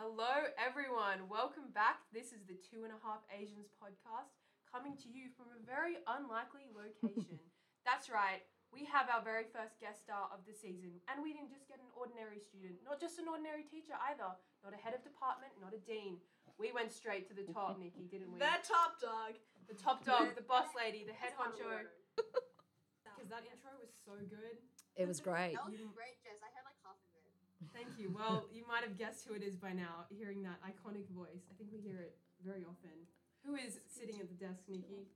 Hello, everyone. Welcome back. This is the Two and a Half Asians podcast coming to you from a very unlikely location. That's right. We have our very first guest star of the season, and we didn't just get an ordinary student, not just an ordinary teacher either, not a head of department, not a dean. We went straight to the top, Nikki, didn't we? The top dog. the top dog, the boss lady, the head honcho. Because that intro was so good. It was great. That was great, Jess. I heard like half of it. Thank you. Well, you might have guessed who it is by now, hearing that iconic voice. I think we hear it very often. Who is sitting at the desk, Nikki?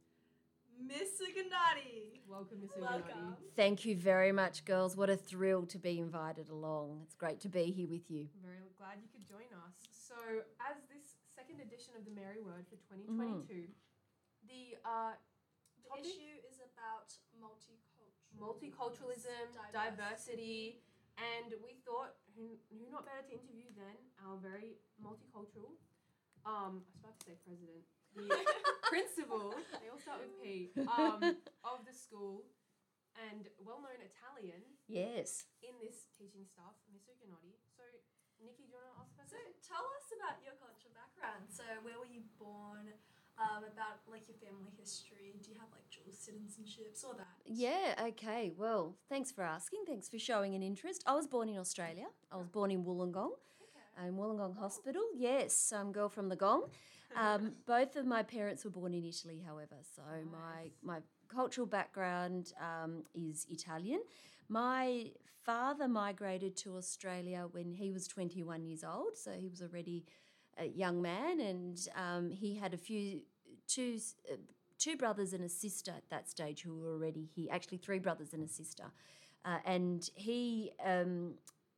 Miss Ugonotti. Welcome, Miss Welcome. Thank you very much, girls. What a thrill to be invited along. It's great to be here with you. Very glad you could join us. So, as this second edition of the Mary Ward for 2022, the uh, The issue is about multicultural. multiculturalism, diversity, and we thought who, who not better to interview than our very multicultural, um, I was about to say president, the principal, they all start with P, um, of the school, and well-known Italian Yes. in this teaching staff, Miss Ugonotti. So, Nikki, do you want to ask about So that? tell us about your cultural background. So where were you born? Um, about like your family history. Do you have like dual citizenships or that? Yeah, okay. Well, thanks for asking. Thanks for showing an interest. I was born in Australia. I was born in Wollongong, Okay. in Wollongong Hospital. Yes, I'm girl from the Gong. Um, both of my parents were born in Italy, however. So my, my cultural background um, is Italian. My father migrated to Australia when he was 21 years old. So he was already a young man and um, he had a few, two, uh, two brothers and a sister at that stage who were already here. Actually, three brothers and a sister. Uh, and he um,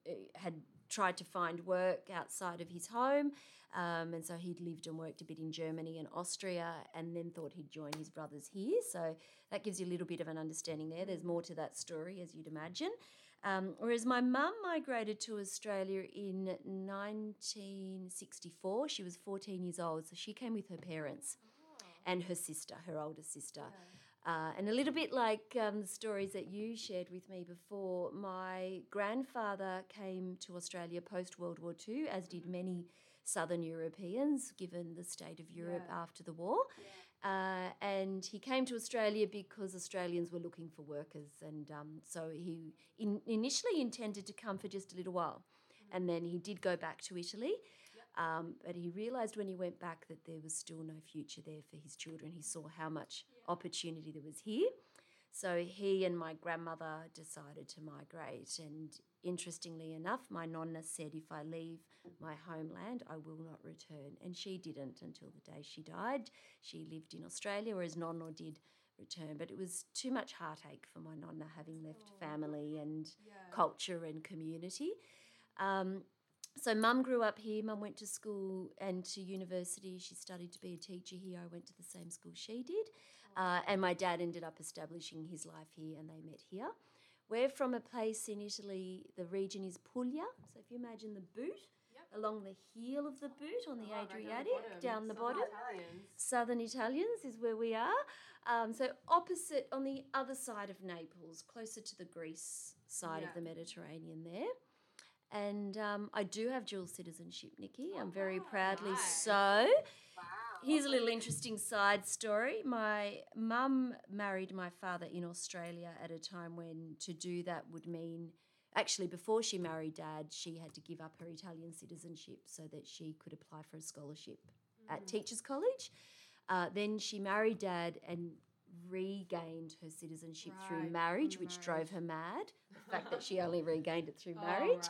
uh, had tried to find work outside of his home. Um, and so he'd lived and worked a bit in Germany and Austria and then thought he'd join his brothers here. So that gives you a little bit of an understanding there. There's more to that story, as you'd imagine. Um, whereas my mum migrated to Australia in 1964. She was 14 years old. So she came with her parents and her sister, her older sister. Uh, and a little bit like um, the stories that you shared with me before, my grandfather came to Australia post World War II, as did many Southern Europeans, given the state of Europe Yeah. after the war. Uh, and he came to Australia because Australians were looking for workers. And um, so he in, initially intended to come for just a little while. And then he did go back to Italy. Um, but he realised when he went back that there was still no future there for his children. He saw how much opportunity there was here. So he and my grandmother decided to migrate. And interestingly enough, my nonna said, if I leave my homeland, I will not return. And she didn't until the day she died. She lived in Australia, whereas nonna did return. But it was too much heartache for my nonna having left family and culture and community. Um, so mum grew up here mum went to school and to university she studied to be a teacher here i went to the same school she did uh, and my dad ended up establishing his life here and they met here we're from a place in italy the region is puglia so if you imagine the boot along the heel of the boot on the adriatic down the bottom Italians. Southern Italians is where we are. Um, so opposite on the other side of Naples, closer to the Greece side Yeah. of the Mediterranean there. And um, I do have dual citizenship, Nikki. I'm very proudly nice. so. Wow. Here's a little interesting side story. My mum married my father in Australia at a time when to do that would mean, actually, before she married dad, she had to give up her Italian citizenship so that she could apply for a scholarship at Teachers College. Uh, then she married dad and regained her citizenship through marriage, which drove her mad. The fact that she only regained it through Oh, marriage.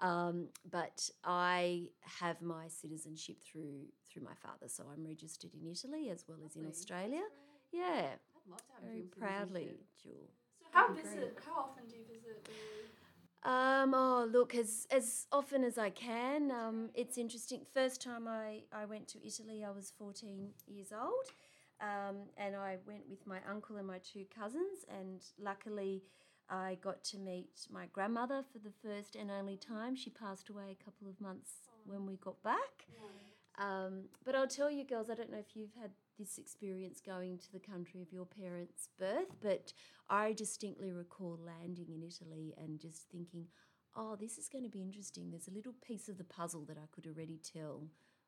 right. Um, but I have my citizenship through through my father, so I'm registered in Italy as well as in Australia. Yeah, I'd love to have very proudly. Jewel. So how visit? How often do you visit? Um, oh, look, as as often as I can. Um, it's interesting. First time I, I went to Italy, I was 14 years old. Um, and I went with my uncle and my two cousins. And luckily, I got to meet my grandmother for the first and only time. She passed away a couple of months when we got back. Um, but I'll tell you, girls, I don't know if you've had this experience going to the country of your parents' birth, but I distinctly recall landing in Italy and just thinking, oh, this is going to be interesting. There's a little piece of the puzzle that I could already tell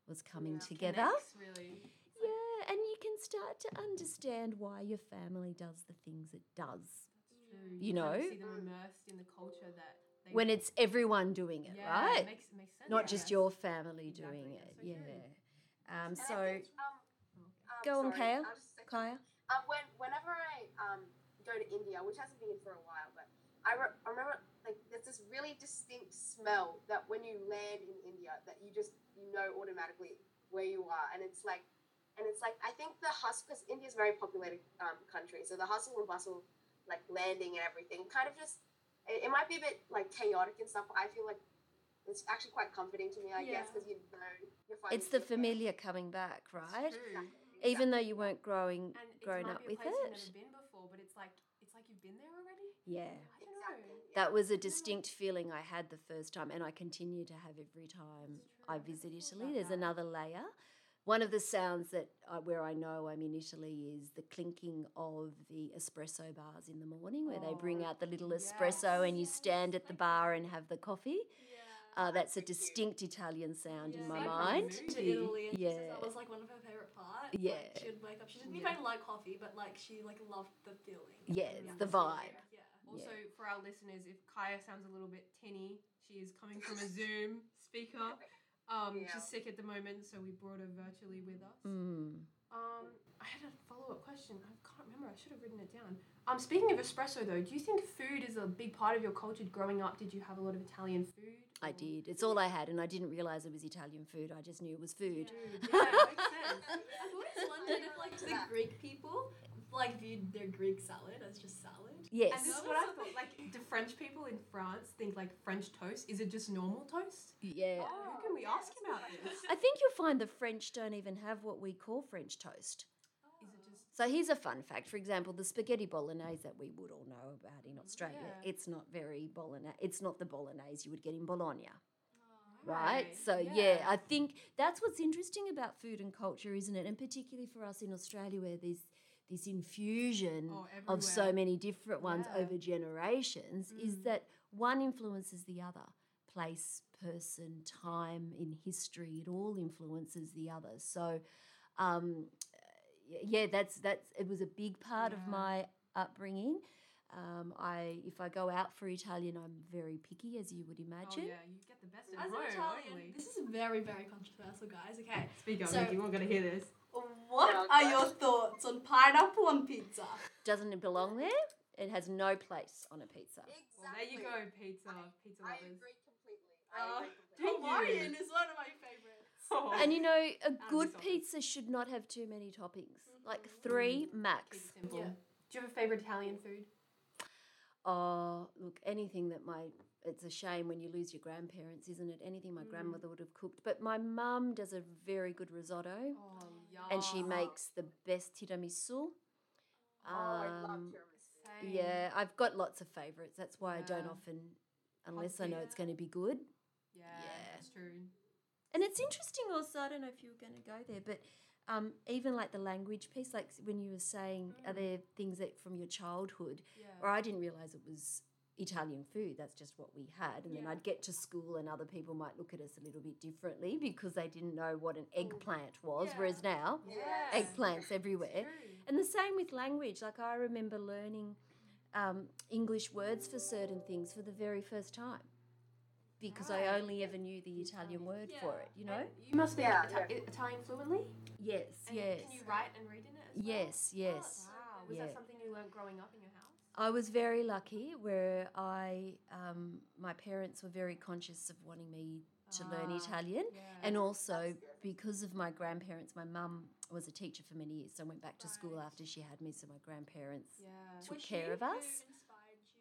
was coming Yeah. together. Connects, really. Yeah, and you can start to understand why your family does the things it does True. You of know? see them immersed in the culture that they when it's everyone doing it, yeah, right? It makes, it makes sense. Not I just guess. your family Exactly, doing it. so yeah. Um, so, think, um, um, Go on, sorry, Kaya. I'll just say- Kaya. Um, when whenever I um go to India, which hasn't been for a while, but I, re- I remember like there's this really distinct smell that when you land in India that you just you know automatically where you are, and it's like, and it's like I think the hustle because India's a very populated um, country, so the hustle and bustle, like landing and everything, kind of just it, it might be a bit like chaotic and stuff. But I feel like it's actually quite comforting to me, I guess, because you know you're finding It's the your place. familiar coming back, right? True. Exactly, Even exactly. though you weren't growing, And grown up with it. you've never been before, but it's like it's like you've been there already. Yeah. I don't Exactly. know. yeah. That was a distinct feeling I had the first time, and I continue to have every time I visit Italy. There's that. another layer. One of the sounds that uh, where I know I'm in Italy is the clinking of the espresso bars in the morning, where they bring Oh, out the little espresso and you yes, stand at the bar and have the coffee. Yeah. Uh, that's a so cute. distinct Italian sound in my Sound mind. to Italy and she said Yeah. that was like one of her favorite parts. Yeah. Like, she would wake up. She didn't Yeah. even like coffee, but like she like loved the feeling. Yeah, and it's the vibe. Yeah. Also, for our listeners, if Kaya sounds a little bit tinny, she is coming from a Zoom speaker. Um, Yeah. She's sick at the moment, so we brought her virtually with us. Mm. Um, I had a follow up question. I can't remember. I should have written it down. Um, speaking of espresso, though, do you think food is a big part of your culture? Growing up, did you have a lot of Italian food? I did. It's all I had, and I didn't realize it was Italian food. I just knew it was food. Dude, yeah, it makes sense. I've always wondered if like the Greek people like viewed their Greek salad as just salad. Yes. And this is what I thought. Like, do French people in France think like French toast? Is it just normal toast? yeah. Oh, who can we oh, ask about this? I think you'll find the French don't even have what we call French toast. Is it just So here's a fun fact. For example, the spaghetti bolognese that we would all know about in Australia, Yeah. it's not very bolognese. It's not the bolognese you would get in Bologna, Oh. right? Right, So yeah. yeah. I think that's what's interesting about food and culture, isn't it? And particularly for us in Australia, where there's this infusion Oh, of so many different ones Yeah. over generations, is Mm. that one influences the other. Place, person, time in history, it all influences the other. So, um, yeah, that's that's it was a big part of my upbringing. Um, I if I go out for Italian, I'm very picky, as you would Oh imagine. yeah, you get the best at As home. an Italian, hopefully. this is very very controversial, guys. Okay, Speak up, So- Nikki. We're gonna hear this. What Yeah, are your thoughts on pineapple on pizza? Doesn't it belong there? It has no place on a pizza. Exactly. Well, there you go, pizza, I- pizza I lovers. agree completely. I agree do completely. you? Hawaiian is one of my favorites. Oh. And you know, a good this pizza should not have too many toppings, like three Keep max. it simple. Yeah. Do you have a favorite Italian food? Oh, look, anything that my it's a shame when you lose your grandparents, isn't it? Anything my Mm. grandmother would have cooked. But my mum does a very good risotto, Oh, yum. And she makes the best tiramisu. Oh, I love Um, tiramisu. Same. Yeah, I've got lots of favorites. That's why I don't Yeah. often, unless I know it's going to be good. Yeah, Yeah. that's true. And it's interesting also, I don't know if you were going to go there, but um, even like the language piece, like when you were saying, are Mm. there things that from your childhood, Yeah. or I didn't realize it was Italian food, that's just what we had. And then I'd get to school and other people might look at us a little bit differently because they didn't know what an eggplant was, Yeah. whereas now, Yeah. eggplants everywhere. And the same with language. Like I remember learning um, English words for certain things for the very first time because I only ever knew the Italian word for it, you know? And you must be Yeah, Ita- Italian fluently? Yes, And yes. Can you write and read in it as well? Yes, yes. Wow. Was Yeah. that something you learned growing up in your house? I was very lucky where I, um, my parents were very conscious of wanting me to learn Ah, Italian. Yeah. And also because of my grandparents, my mum was a teacher for many years, so I went back to school after she had me. So my grandparents yeah. took Was care of who us.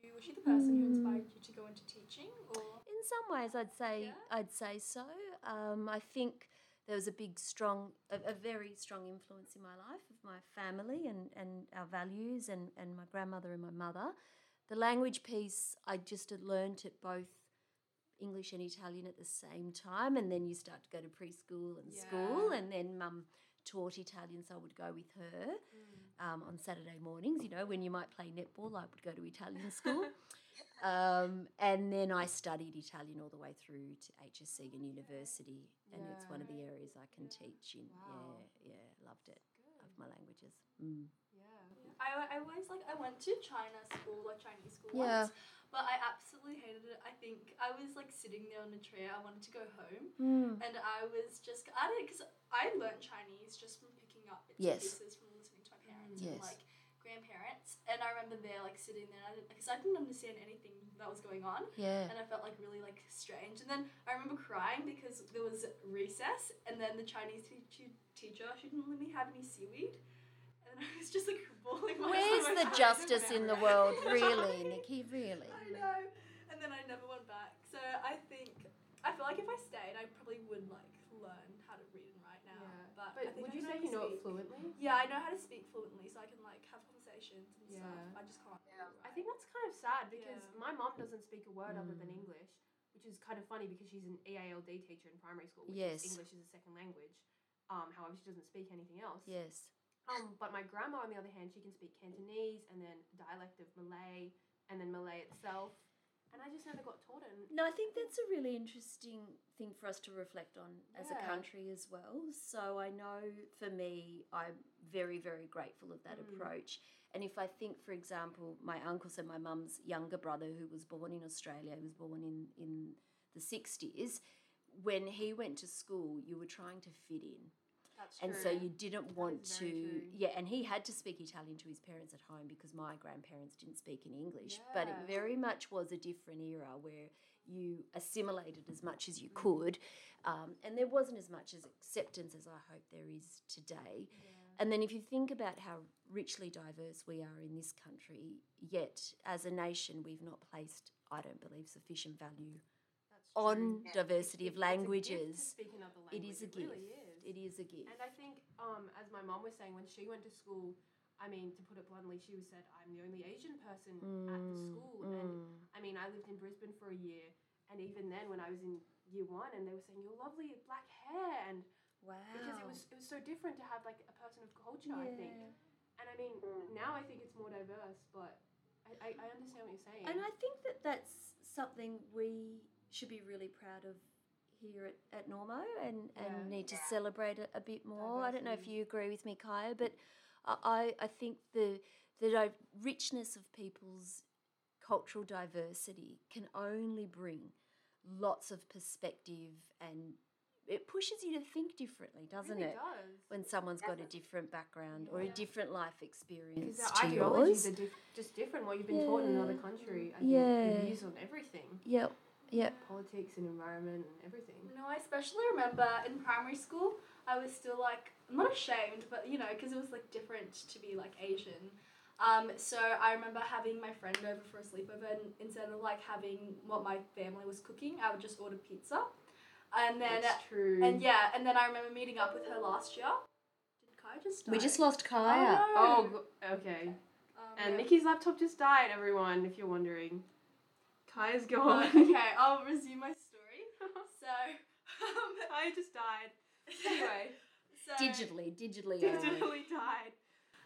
Was she the person who Mm. inspired you to go into teaching, or In some ways, I'd say Yeah. I'd say so. Um, I think there was a big, strong, a, a very strong influence in my life of my family and, and our values and, and my grandmother and my mother. The language piece, I just had learnt it both English and Italian at the same time, and then you start to go to preschool and school, and then mum taught Italian, so I would go with her Mm. um, on Saturday mornings. You know, when you might play netball, I would go to Italian school. Um, and then I studied Italian all the way through to HSC and university, and it's one of the areas I can teach in. Wow. Yeah, yeah, loved it. Good. Love my languages. Mm. Yeah. I, I always like I went to China school, like Chinese school Yeah. once, but I absolutely hated it. I think I was like sitting there on a chair. I wanted to go home, Mm. and I was just I did because I learned Chinese just from picking up bits Yes. and pieces from listening to my parents and like I remember there like sitting there because I didn't understand anything that was going on. Yeah. and I felt like really like strange. And then I remember crying because there was recess, and then the Chinese te- te- teacher she didn't let me have any seaweed, and I was just like bawling. my Where's the out. justice in the world, really, Nikki? Really? I know. And then I never went back. So I think I feel like if I stayed, I probably would like learn how to read and write now. Yeah. But, But I think would I you say you know it fluently? Yeah, I know how to speak fluently, so I can like have conversations and Yeah. stuff. I just can't. Yeah. I think that's kind of sad because Yeah. my mom doesn't speak a word other than Mm. English, which is kind of funny because she's an EALD teacher in primary school, which Yes. is English is a second language. Um, however, she doesn't speak anything else. Yes. Um, but my grandma, on the other hand, she can speak Cantonese and then dialect of Malay and then Malay itself. And I just never got taught it. No, I think that's a really interesting thing for us to reflect on as a country as well. So I know for me, I'm very, very grateful of that Mm. approach. And if I think, for example, my uncle, so my mum's younger brother, who was born in Australia, he was born in, in the 60s, when he went to school, you were trying to fit in. That's And true. so you didn't want to, true. yeah, and he had to speak Italian to his parents at home because my grandparents didn't speak in English. But it very much was a different era where you assimilated as much as you Mm. could, um, and there wasn't as much as acceptance as I hope there is today. And then if you think about how richly diverse we are in this country, yet as a nation we've not placed, I don't believe, sufficient value on. Yeah. diversity It's- of it's a gift to languages. speak another It language. is a It gift. really is. It is a gift. And I think, um, as my mom was saying, when she went to school, I mean, to put it bluntly, she was said, "I'm the only Asian person at the Mm, school." And mm. I mean, I lived in Brisbane for a year, and even then, when I was in year one, and they were saying, "Your lovely black hair," and Wow. because it was it was so different to have like a person of culture, I think. And I mean, now I think it's more diverse, but I, I, I understand what you're saying. And I think that that's something we should be really proud of here at, at Normo and, Yeah. and need to Yeah. celebrate it a bit more. I don't know if you agree with me, Kaya, but I, I I think the, the di- richness of people's cultural diversity can only bring lots of perspective and it pushes you to think differently, doesn't really it? does. When someone's got a different background or a different life Because experience their to ideologies yours. are diff- just different. What you've been taught in another country, I think, Yeah. your views on everything, Yep, yep. politics and environment and everything. No, I especially remember in primary school, I was still like, I'm not ashamed, but you know, because it was like different to be like Asian. Um, so I remember having my friend over for a sleepover, and instead of like having what my family was cooking, I would just order pizza. And then, That's true. and yeah, and then I remember meeting up with her last year. Did Kai just die? We just lost Kaya. Oh, Oh, no. go- okay. Um, And yeah. Nikki's laptop just died, everyone, if you're wondering. Kaya's Uh, gone. okay, I'll resume my story. So, um, Kaya just died. Anyway, so, digitally, digitally. only. digitally died.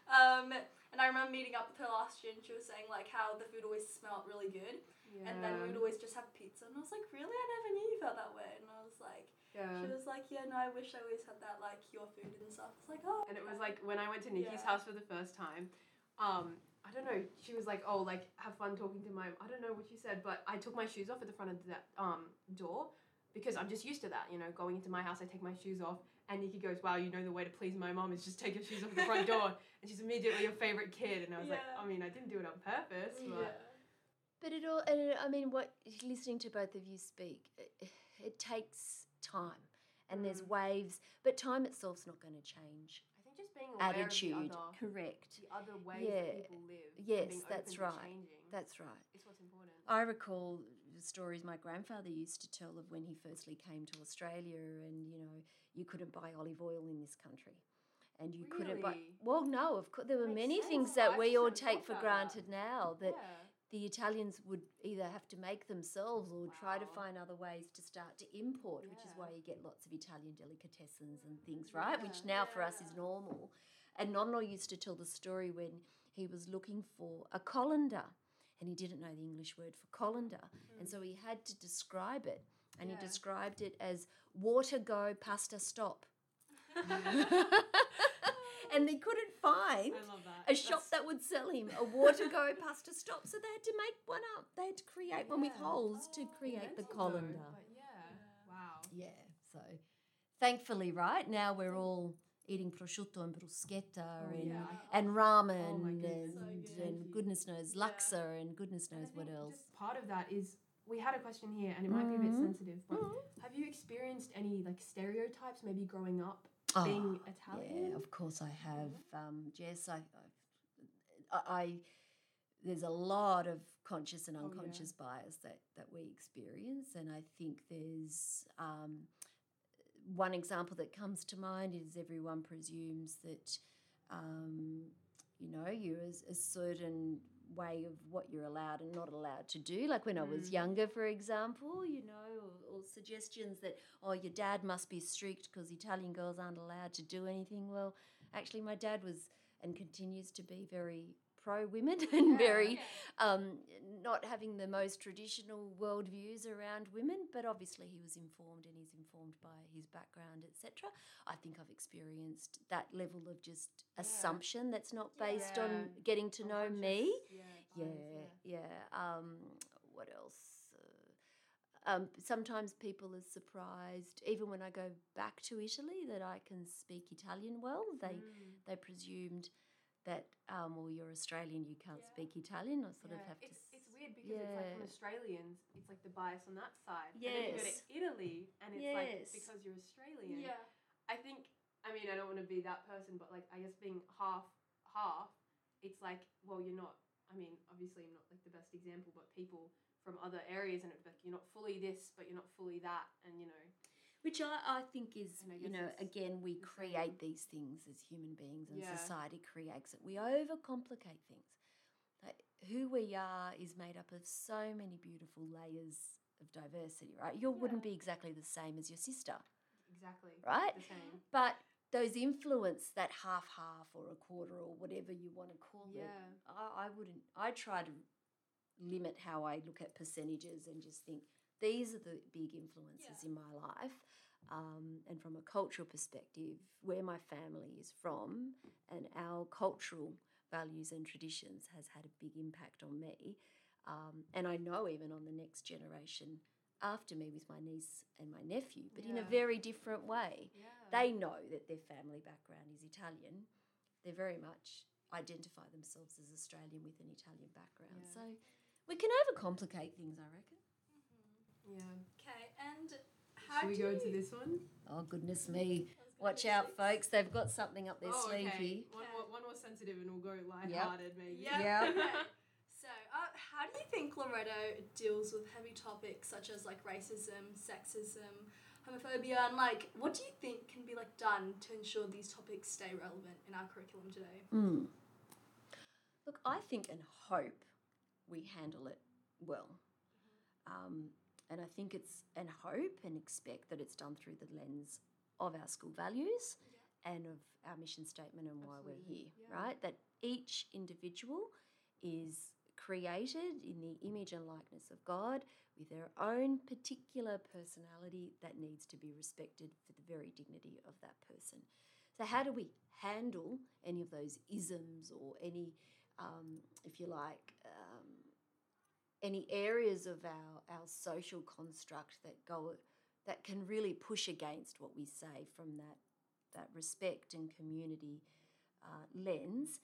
Um, and I remember meeting up with her last year, and she was saying like how the food always smelled really good, and then we would always just have pizza. And I was like, really? I never knew you felt that way. And I was like, yeah. she was like, yeah, no, I wish I always had that like your food and stuff. It's like, oh. And it was like when I went to Nikki's Yeah. house for the first time, um, I don't know, she was like, oh, like, have fun talking to my, I don't know what she said, but I took my shoes off at the front of that um, door because I'm just used to that, you know, going into my house, I take my shoes off. And Nikki goes, wow, you know the way to please my mom is just take your shoes off at the front door. And she's immediately your favorite kid. And I was like, I mean, I didn't do it on purpose, but yeah. But it all, and I mean, what listening to both of you speak, it, it takes time, and there's Mm. waves. But time itself's not going to change. I think just being aware Attitude, of the other, correct. the other ways Yeah. that people live. Yes, being that's open to right. Changing That's right. is what's important. I recall the stories my grandfather used to tell of when he firstly came to Australia, and you know, you couldn't buy olive oil in this country. And you couldn't buy. Well, no, of course, there were Makes many sense. things that I we all take for granted that. now that yeah. The Italians would either have to make themselves or try to find other ways to start to import, which is why you get lots of Italian delicatessens and things, right? Which Yeah. now for us is normal. And Nonno used to tell the story when he was looking for a colander and he didn't know the English word for colander. And mm. so he had to describe it. And Yeah. he described it as water go, pasta stop. and they couldn't find that. a shop that would sell him a water go pasta stop. So they had to make one up. They had to create one with Yeah. holes to Oh, create the Mental though, colander. But yeah. Wow. Yeah. So thankfully, right now we're all eating prosciutto and bruschetta Oh, and yeah. and ramen Oh my goodness. So and, good. and goodness knows Yeah. laksa and goodness knows what else. Just part of that is we had a question here, and it might be a bit Mhm. sensitive, but have you experienced any like stereotypes, maybe growing up Oh, being Italian? Yeah, of course I have. Um, Jess, I, I, I, there's a lot of conscious and Oh, yeah. unconscious bias that, that we experience, and I think there's um, one example that comes to mind is everyone presumes that, um, you know, you're a, a certain way of what you're allowed and not allowed to do. Like when I was Mm. younger, for example, you know, suggestions that, oh, your dad must be strict because Italian girls aren't allowed to do anything. Well, actually, my dad was and continues to be very pro women and Yeah. very um, not having the most traditional worldviews around women, but obviously he was informed and he's informed by his background, etc. I think I've experienced that level of just Yeah. assumption that's not Yeah. based on getting to know me. Yeah. Yeah, yeah. Um, what else? Um, sometimes people are surprised, even when I go back to Italy, that I can speak Italian well. They Mm. they presumed that, um, well, you're Australian, you can't Yeah. speak Italian. I sort of Yeah, have to. it's, it's weird because it's like from Australians, it's like the bias on that side. And then you go Yes. to Italy, and it's like because you're Australian. Yeah. I think. I mean, I don't want to be that person, but like, I guess being half half, it's like, well, you're not. I mean, obviously, I'm not like the best example, but people from other areas, and it's like you're not fully this, but you're not fully that, and you know, Which I, I think is, I you know, again, we create these things as human beings and Yeah. society creates it. We overcomplicate things. Like, who we are is made up of so many beautiful layers of diversity, right? You wouldn't be exactly the same as your sister, exactly right? the same. But those influence, that half half or a quarter or whatever you want to call it, Yeah. I, I wouldn't. I try to limit how I look at percentages and just think these are the big influences Yeah. in my life. Um, and from a cultural perspective, where my family is from and our cultural values and traditions has had a big impact on me. Um, and I know even on the next generation after me with my niece and my nephew, but in a very different way Yeah. they know that their family background is Italian. They very much identify themselves as Australian with an Italian background. Yeah. So we can overcomplicate things, I reckon. yeah. Okay, and how Should we do go you... into this one? Oh, goodness me. I was gonna Watch out, six. folks. They've got something up their oh, sleeve okay. here. One, Okay. more, one more sensitive, and we'll go lighthearted, maybe. Yeah. Yeah. okay. So, uh, how do you think Loretto deals with heavy topics such as like racism, sexism, homophobia, and like what do you think can be like done to ensure these topics stay relevant in our curriculum today? Mm. Look, I think and hope we handle it well. Um, and I think it's and hope and expect that it's done through the lens of our school values and of our mission statement and why we're here, yeah. right? That each individual is created in the image and likeness of God with their own particular personality that needs to be respected for the very dignity of that person. So, how do we handle any of those isms or any, um, if you like, um, any areas of our, our social construct that go that can really push against what we say from that that respect and community uh, lens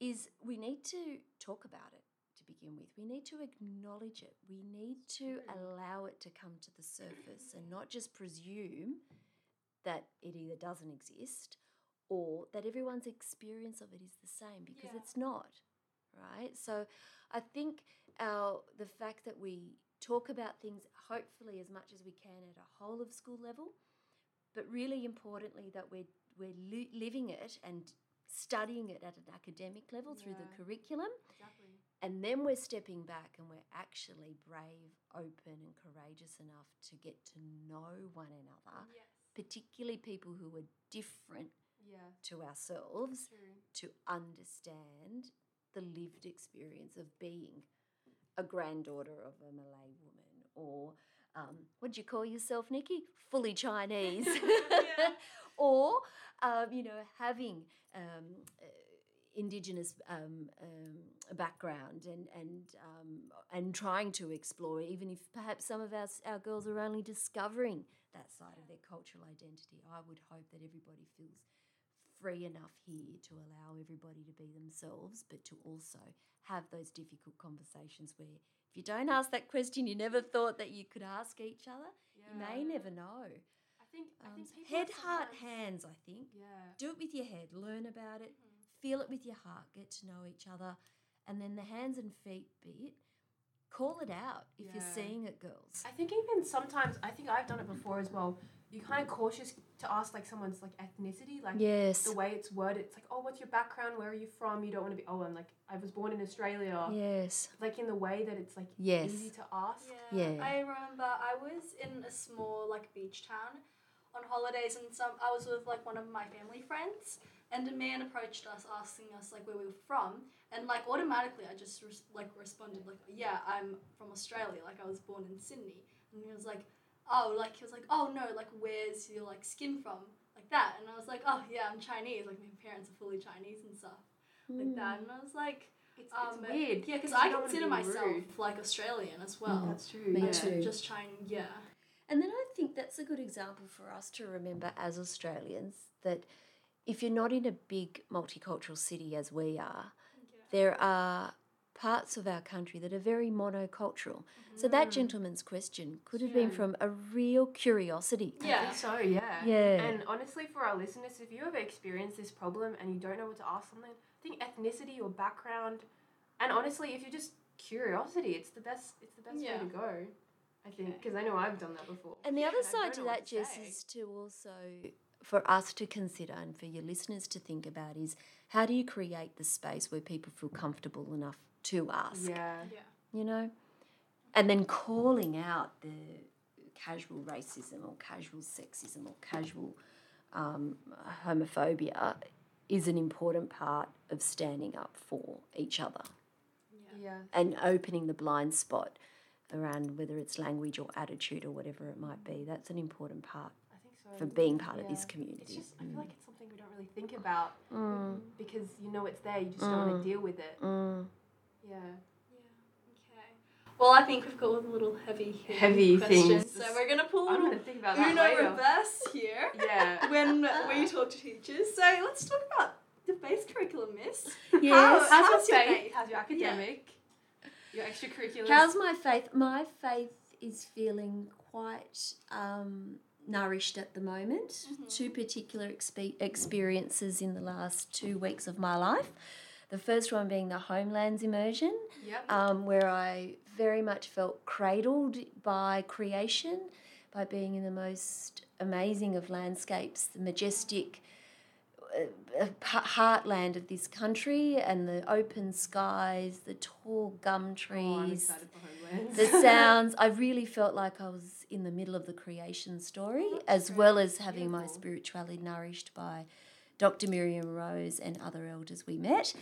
is we need to talk about it to begin with. We need to acknowledge it. We need to allow it to come to the surface and not just presume that it either doesn't exist or that everyone's experience of it is the same because Yeah. it's not right so i think our the fact that we talk about things hopefully as much as we can at a whole of school level but really importantly that we're we're li- living it and studying it at an academic level through the curriculum Exactly. and then we're stepping back and we're actually brave open and courageous enough to get to know one another yes. particularly people who are different Yeah. to ourselves True. to understand the lived experience of being a granddaughter of a Malay woman or um, what do you call yourself, Nikki? Fully Chinese. or, um, you know, having um, uh, indigenous um, um, background and and um, and trying to explore, even if perhaps some of our our girls are only discovering that side of their cultural identity. I would hope that everybody feels free enough here to allow everybody to be themselves, but to also have those difficult conversations where if you don't ask that question you never thought that you could ask each other, you may never know. I think. I Um, think people head, heart, hands, I think. Yeah. Do it with your head, learn about it, feel it with your heart, get to know each other. And then the hands and feet bit, call it out if you're seeing it, girls. I think even sometimes I think I've done it before as well. You're kind of cautious to ask like someone's like ethnicity, like Yes. the way it's worded. It's like, oh, what's your background? Where are you from? You don't want to be. Oh, I'm like I was born in Australia. Yes. Like in the way that it's like Yes. easy to ask. Yeah. Yeah. I remember I was in a small like beach town on holidays and some I was with like one of my family friends and a man approached us asking us like where we were from and like automatically I just res- like responded like yeah I'm from Australia like I was born in Sydney and he was like oh like he was like oh no like where's your like skin from like that and I was like oh yeah I'm Chinese like my parents are fully Chinese and stuff like that and I was like It's, um, weird. yeah because I consider be myself rude. like Australian as well That's true. Me yeah. too. Just Chinese, yeah. And then I think that's a good example for us to remember as Australians that if you're not in a big multicultural city as we are, there are parts of our country that are very monocultural. So that mm. gentleman's question could have been from a real curiosity. I Yeah. think so, yeah. Yeah. And honestly, for our listeners, if you ever experience this problem and you don't know what to ask someone, I think ethnicity or background, and honestly, if you're just curiosity, it's the best. It's the best Yeah. way to go. I think because I know I've done that before. And the other And side to that, to Jess, say. is to also for us to consider and for your listeners to think about is how do you create the space where people feel comfortable enough to ask? Yeah. Yeah. you know, and then calling out the casual racism or casual sexism or casual um, homophobia is an important part of standing up for each other Yeah. and opening the blind spot around whether it's language or attitude or whatever it might be. That's an important part I think so. for being part of this community. It's just I feel like it's something we don't really think about Mm, because you know it's there. You just don't want to deal with it. mm. Yeah. Yeah. Okay. Well, I think we've got a little heavy Heavy questions, things. so we're gonna pull I'm Uno gonna think about that later. reverse here Yeah. when we talk to teachers. So let's talk about the base curriculum, Miss. Yes. How- How's, how's your your faith? faith? How's your Yeah. academic? Your extracurriculars? How's my faith? My faith is feeling quite um, nourished at the moment. Two particular expe- experiences in the last two weeks of my life. The first one being the Homelands immersion, Yep. um, where I very much felt cradled by creation, by being in the most amazing of landscapes, the majestic uh, uh, heartland of this country, and the open skies, the tall gum trees Oh, for Homelands. the sounds i really felt like i was in the middle of the creation story as well as having my spirituality nourished by dr miriam rose and other elders we met.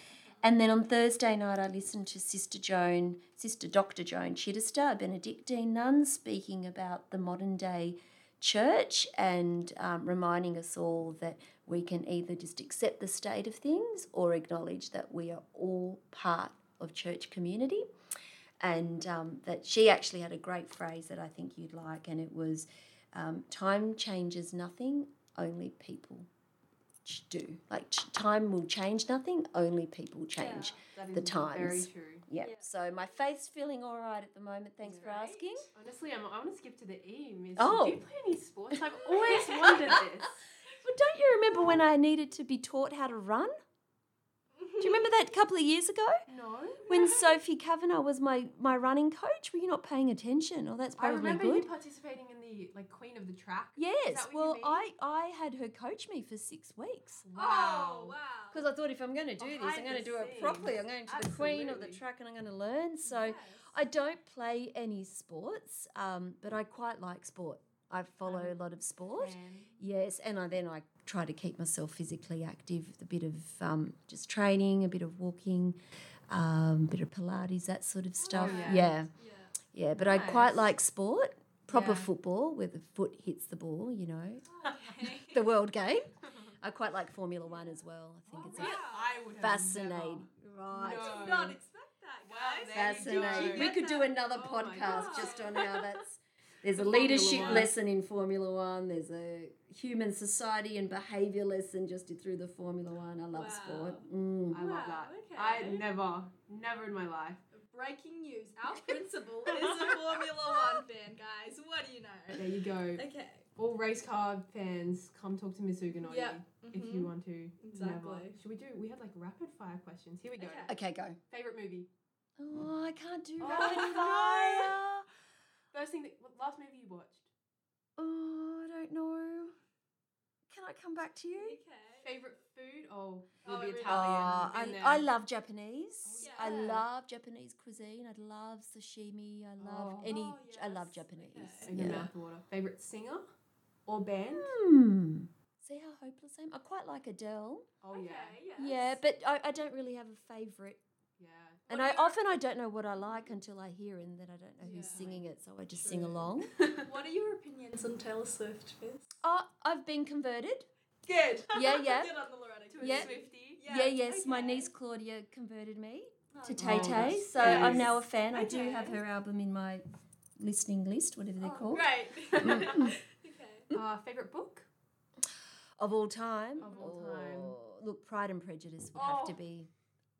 And then on thursday night i listened to sister joan sister dr joan chittister a benedictine nun speaking about the modern day church and um, reminding us all that we can either just accept the state of things or acknowledge that we are all part of church community. And um, that she actually had a great phrase that I think you'd like, and it was, um, "Time changes nothing, only people do. Like ch- time will change nothing, only people change." Is the Very times. true. Yeah. Yeah. So my faith's feeling all right at the moment. Thanks for asking. Honestly, I'm, I want to skip to the E. Miss. Oh. Do you play any sports? I've always wondered this. But don't you remember when I needed to be taught how to run? Do you remember that a couple of years ago? No. When Sophie Kavanagh was my, my running coach? Were you not paying attention? Oh, that's probably good. I probably remember good. you participating in the like Queen of the Track. Yes. that what you Well, mean? I, I had her coach me for six weeks. Oh wow. Because I thought if I'm going to do this, I'm going to the do it properly. I'm going to the queen of the track and I'm going to learn. So Yes. I don't play any sports, um, but I quite like sport. I follow a lot of sport. Fan. Yes, and I, then I try to keep myself physically active, a bit of um, just training, a bit of walking, um, bit of Pilates, that sort of stuff. yeah. yeah. Yeah. Yeah, but I quite like sport, proper Yeah. football, where the foot hits the ball. You know, Okay. the world game. I quite like Formula One as well. I think it's a I would have fascinating. Right. Did not expect that, guys. there. Fascinating. We you could do another Oh podcast just on how that's. There's a The Formula leadership One. lesson in Formula One. There's a human society and behaviour lesson just through the Formula One. I love Wow. sport. Mm. I love that. okay. I never, never in my life. Breaking news. Our principal is a Formula One fan, guys. What do you know? There you go. Okay. All race car fans, come talk to Miss Ugonotti Yep. if Mhm. you want to. Never. Exactly. Should we do? We had like rapid fire questions. Here we go. Okay. Okay, go. Favorite movie. Oh, I can't do Oh, rapid no. fire. First thing that last movie you watched. Oh, I don't know. Can I come back to you? Okay. Favorite food? Oh, Oh, be Italian. Been I, there. I love Japanese. Oh, I love Japanese cuisine. I love sashimi. I love Oh. any. Oh, I love. Japanese. Okay. In your Yeah. mouth water. Favorite singer or band? Hmm. See how hopeless I am. I quite like Adele. Oh Okay, yeah, yes. Yeah, but I, I don't really have a favourite. Yeah. And I often I don't know what I like until I hear it and then I don't know who's Yeah. singing it, so I just sing along. What are your opinions on Taylor Swift, Fizz? Oh, I've been converted. Good. Yeah, yeah. Good on the Loretta. To a Yeah. Swiftie. Yeah, yes, my niece Claudia converted me to Oh, Tay Oh, Tay, that's so I'm now a nice. fan. I do have her album in my listening list, whatever they're oh, called, Great. Mm. okay. Uh, favorite book? of all time. Of all time. Oh, Look, Pride and Prejudice would have to Oh. be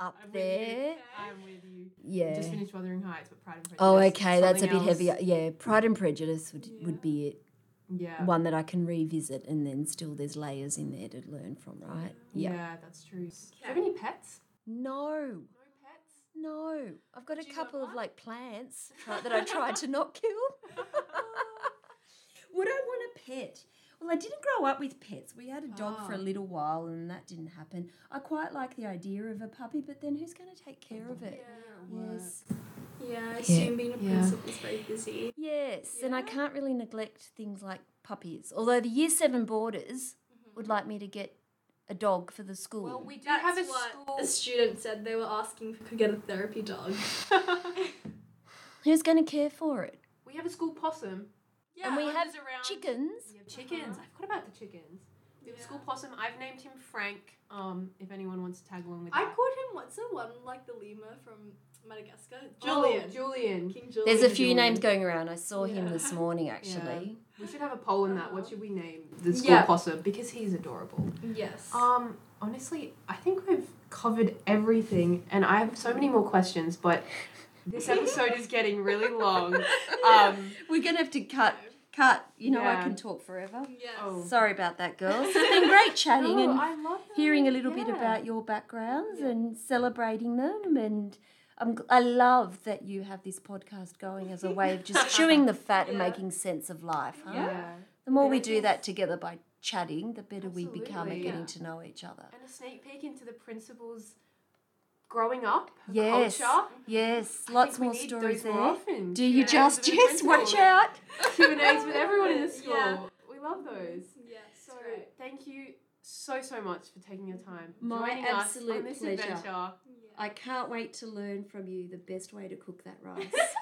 up I'm with you. there. I'm with you. Yeah. Just finished Wuthering Heights, but Pride and Prejudice. Oh, okay, that's a bit something heavier. Yeah, Pride and Prejudice would, Yeah. would be it. Yeah. One that I can revisit, and then still there's layers in there to learn from, right? Yeah, that's true. Do you have any pets? No, No pets. no. I've got Do a couple of like plants try, that I tried to not kill. Would I want a pet? Well, I didn't grow up with pets. We had a dog for a Ah. little while, and that didn't happen. I quite like the idea of a puppy, but then who's going to take care of it? Yeah. Yes. Yeah, I assume being a Yeah. principal is very busy. Yes, and I can't really neglect things like puppies. Although the year seven boarders would like me to get a dog for the school. Well, we do That's have a what school. a student said. They were asking if we could get a therapy dog. Who's going to care for it? we have a school possum. Yeah, and we runs have around. chickens. We have chickens. Uh-huh. I forgot about the chickens. We have a Yeah. school possum. I've named him Frank. Um, if anyone wants to tag along with me. I that. called him what's the one like the lemur from Madagascar? Oh, Julian. Julian. King Julian. There's a few Julian. names going around. I saw him this morning actually. We should have a poll in that. What should we name the school Yeah. possum? Because he's adorable. Yes. Um, honestly, I think we've covered everything, and I have so many more questions, but this episode is getting really long. Um, We're going to have to cut. Cut. You know I Yeah. can talk forever. yes. oh. Sorry about that, girls. It's been great chatting no, and I love hearing a that. little bit Yeah. about your backgrounds Yeah. and celebrating them and I'm, gl- I love that you have this podcast going as a way of just chewing the fat and Yeah. making sense of life. Huh? Yeah. The more And we do that together by chatting, the better we become at Absolutely. getting Yeah. to know each other. And a sneak peek into the principal's growing up, Yes, culture. yes, lots more stories there. more often. Do you Q&As just, with the Jess? Watch out. Q and A's with everyone in the school. Yeah. We love those. Yes. So great. thank you so so much for taking your time My joining us absolute on this pleasure. adventure. Yeah. I can't wait to learn from you the best way to cook that rice.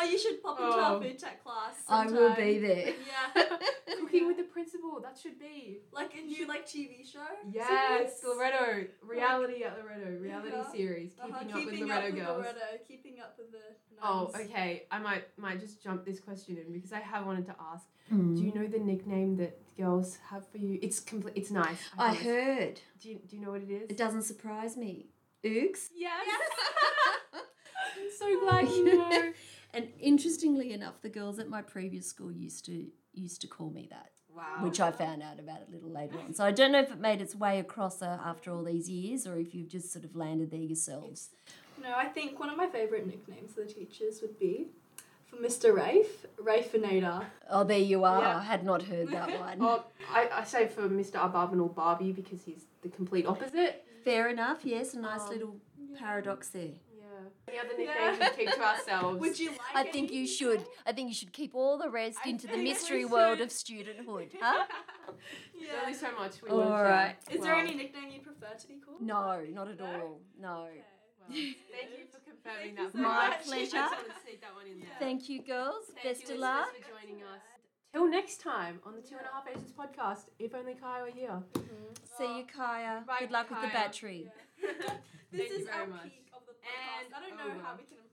oh, you should pop into Oh. our food tech class. I will be there. Yeah. Cooking with the principal, that should be. like a new like TV show. Yes, series? Loretto. Reality at Loretto. Reality Yeah. series. Keeping Uh-huh, up with keeping Loretto up with girls. Loretto, keeping up with the. Oh, nuns. okay. I might might just jump this question in because I have wanted to ask. Mm. Do you know the nickname that girls have for you? It's complete. It's nice. I promise. heard. Do you, do you know what it is? It doesn't surprise me. Oogs. Yes. I'm so glad you know. And interestingly enough, the girls at my previous school used to used to call me that, Wow. which I found out about a little later on. So I don't know if it made its way across uh, after all these years, or if you've just sort of landed there yourselves. No, I think one of my favourite nicknames for the teachers would be for Mr. Rafe, Rafeinator. Oh, there you are. Yeah. I had not heard that one. Oh, I, I say for Mr. Abarbanal Barbie because he's the complete opposite. Fair enough. Yes, a nice Um, little paradox there. Yeah. Any other Yeah. nicknames we keep to ourselves? Would you like I think you should. I think you should keep all the rest I into the mystery world of studenthood, huh? There's yeah. only so much we All want to share. right. Is there any nickname you prefer to be called? No, not at No? all. No. Okay. Thank you for confirming Thank that. so My much. pleasure. I just to sneak that one in there. Thank you, girls. Thank Best you, of luck. for joining us. Till next time on the Two and a Half Asians podcast. If only Kaya were here. Mm-hmm. See you, Kaya. Bye, Good luck with the Kaya. battery. this Thank you is very our much. peak of the podcast. And I don't oh, know how we can